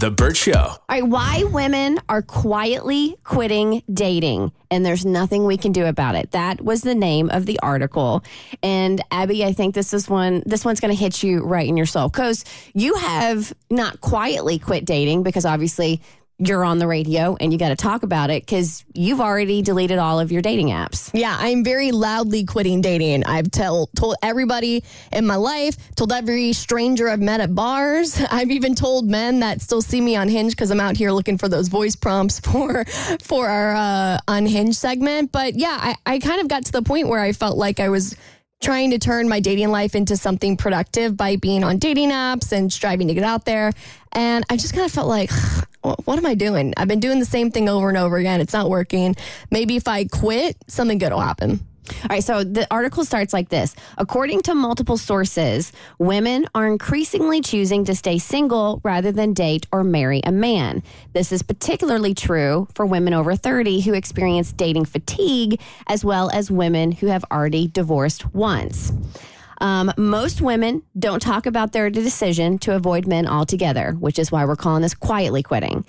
The Burt Show. All right, why women are quietly quitting dating, and there's nothing we can do about it. That was the name of the article. And Abby, I think this is one. This one's going to hit you right in your soul because you have not quietly quit dating because obviously you're on the radio and you got to talk about it because you've already deleted all of your dating apps. Yeah, I'm very loudly quitting dating. I've tell, told everybody in my life, told every stranger I've met at bars. I've even told men that still see me on Hinge because I'm out here looking for those voice prompts for for our uh, Unhinged segment. But yeah, I, I kind of got to the point where I felt like I was trying to turn my dating life into something productive by being on dating apps and striving to get out there. And I just kind of felt like, what am I doing? I've been doing the same thing over and over again. It's not working. Maybe if I quit, something good will happen. All right, so the article starts like this. According to multiple sources, women are increasingly choosing to stay single rather than date or marry a man. This is particularly true for women over 30 who experience dating fatigue, as well as women who have already divorced once. Um, most women don't talk about their decision to avoid men altogether, which is why we're calling this quietly quitting.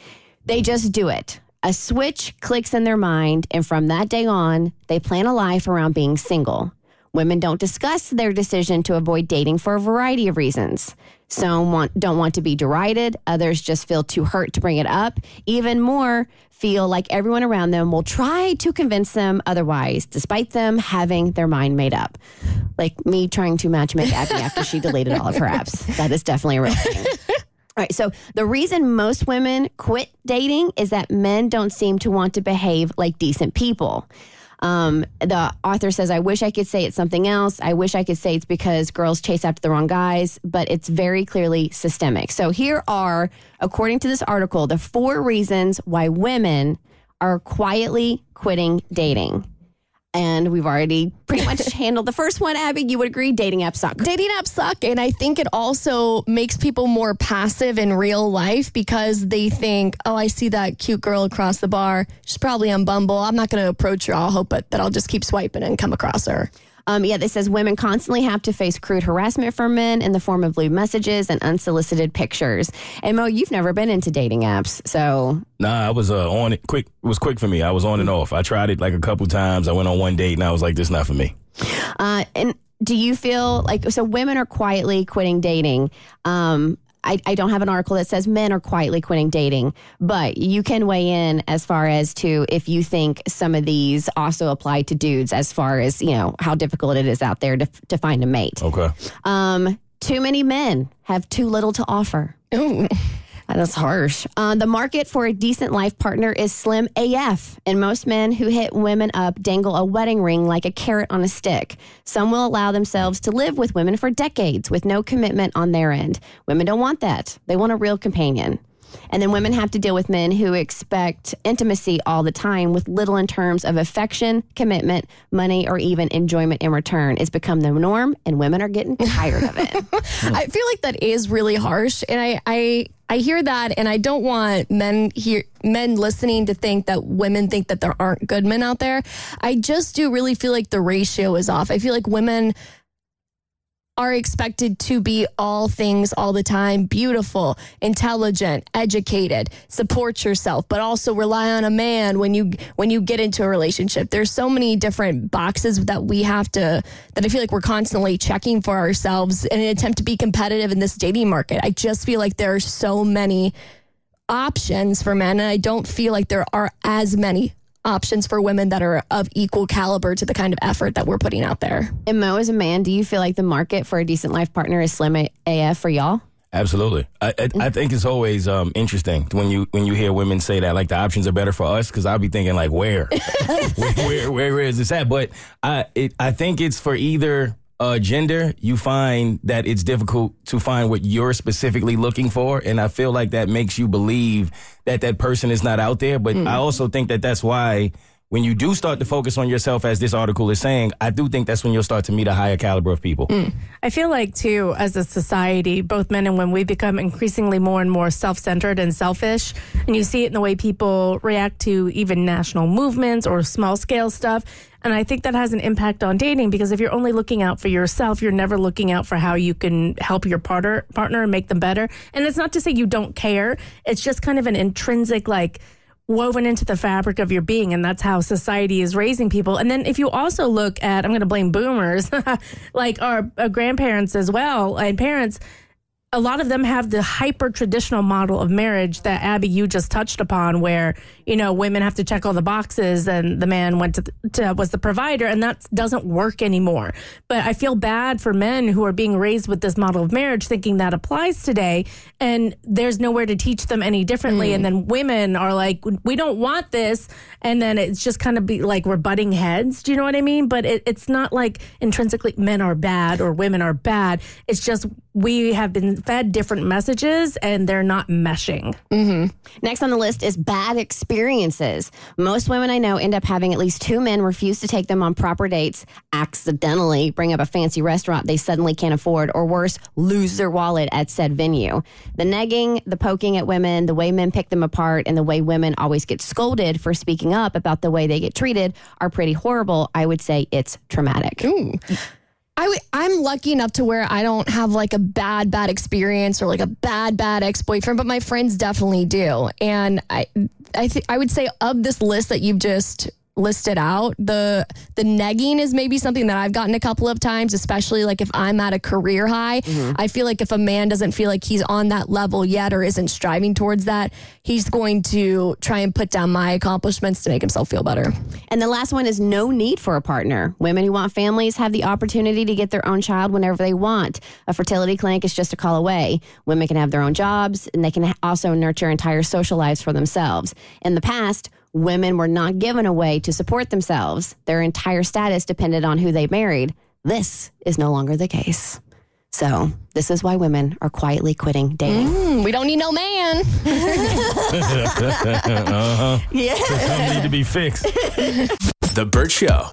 They just do it. A switch clicks in their mind, and from that day on, they plan a life around being single. Women don't discuss their decision to avoid dating for a variety of reasons. Some want, don't want to be derided, others just feel too hurt to bring it up. Even more feel like everyone around them will try to convince them otherwise, despite them having their mind made up. Like me trying to matchmake Abby after she deleted all of her apps. That is definitely a real thing. All right. So the reason most women quit dating is that men don't seem to want to behave like decent people. Um, the author says, I wish I could say it's something else. I wish I could say it's because girls chase after the wrong guys, but it's very clearly systemic. So here are, according to this article, the four reasons why women are quietly quitting dating. And we've already pretty much handled the first one. Abby, you would agree dating apps suck. Dating apps suck. And I think it also makes people more passive in real life because they think, oh, I see that cute girl across the bar. She's probably on Bumble. I'm not going to approach her. I'll hope that I'll just keep swiping and come across her. Um, yeah, this says women constantly have to face crude harassment from men in the form of lewd messages and unsolicited pictures. And Mo, you've never been into dating apps, so Nah, I was uh, on it quick. It was quick for me. I was on and off. I tried it like a couple times. I went on one date and I was like, this not for me. Uh, and do you feel like so women are quietly quitting dating? Um, I, I don't have an article that says men are quietly quitting dating, but you can weigh in as far as to if you think some of these also apply to dudes as far as, you know, how difficult it is out there to, to find a mate. Okay. Um, too many men have too little to offer. Ooh. That's harsh. Uh, the market for a decent life partner is slim AF, and most men who hit women up dangle a wedding ring like a carrot on a stick. Some will allow themselves to live with women for decades with no commitment on their end. Women don't want that, they want a real companion. And then women have to deal with men who expect intimacy all the time with little in terms of affection, commitment, money, or even enjoyment in return. It's become the norm, and women are getting tired of it. I feel like that is really harsh, and I, I I hear that, and I don't want men here men listening to think that women think that there aren't good men out there. I just do really feel like the ratio is off. I feel like women are expected to be all things all the time beautiful, intelligent, educated, support yourself, but also rely on a man when you when you get into a relationship. There's so many different boxes that we have to that I feel like we're constantly checking for ourselves in an attempt to be competitive in this dating market. I just feel like there are so many options for men and I don't feel like there are as many options for women that are of equal caliber to the kind of effort that we're putting out there. and Mo, as a man, do you feel like the market for a decent life partner is slim AF for y'all? Absolutely. I, I, I think it's always um, interesting when you when you hear women say that like the options are better for us because I'll be thinking like where? where, where where is this at? But I it, I think it's for either uh, gender. You find that it's difficult to find what you're specifically looking for, and I feel like that makes you believe that that person is not out there. But I also think that that's why when you do start to focus on yourself, as this article is saying, I do think that's when you'll start to meet a higher caliber of people. Hmm. I feel like, too, as a society, both men and women, we become increasingly more and more self centered and selfish. And you see it in the way people react to even national movements or small scale stuff. And I think that has an impact on dating because if you're only looking out for yourself, you're never looking out for how you can help your partner partner and make them better. And it's not to say you don't care. It's just kind of an intrinsic like woven into the fabric of your being and that's how society is raising people. And then if you also look at i'm going to blame boomers like our, our grandparents as well and parents a lot of them have the hyper traditional model of marriage that Abby you just touched upon, where you know women have to check all the boxes and the man went to, to was the provider, and that doesn't work anymore. But I feel bad for men who are being raised with this model of marriage, thinking that applies today, and there's nowhere to teach them any differently. Mm. And then women are like, we don't want this, and then it's just kind of be like we're butting heads. Do you know what I mean? But it, it's not like intrinsically men are bad or women are bad. It's just we have been fed different messages and they're not meshing. Mm-hmm. Next on the list is bad experiences. Most women I know end up having at least two men refuse to take them on proper dates, accidentally bring up a fancy restaurant they suddenly can't afford, or worse, lose their wallet at said venue. The negging, the poking at women, the way men pick them apart, and the way women always get scolded for speaking up about the way they get treated are pretty horrible. I would say it's traumatic. Ooh. I w- I'm lucky enough to where I don't have like a bad, bad experience or like a bad, bad ex boyfriend, but my friends definitely do. And I, I think I would say of this list that you've just listed out the the negging is maybe something that I've gotten a couple of times especially like if I'm at a career high. Mm-hmm. I feel like if a man doesn't feel like he's on that level yet or isn't striving towards that he's going to try and put down my accomplishments to make himself feel better. And the last one is no need for a partner. Women who want families have the opportunity to get their own child whenever they want. A fertility clinic is just a call away. Women can have their own jobs and they can also nurture entire social lives for themselves. In the past women were not given a way to support themselves. Their entire status depended on who they married. This is no longer the case. So, this is why women are quietly quitting dating. Mm, we don't need no man. uh-huh. Yeah. Some need to be fixed. the Burt Show.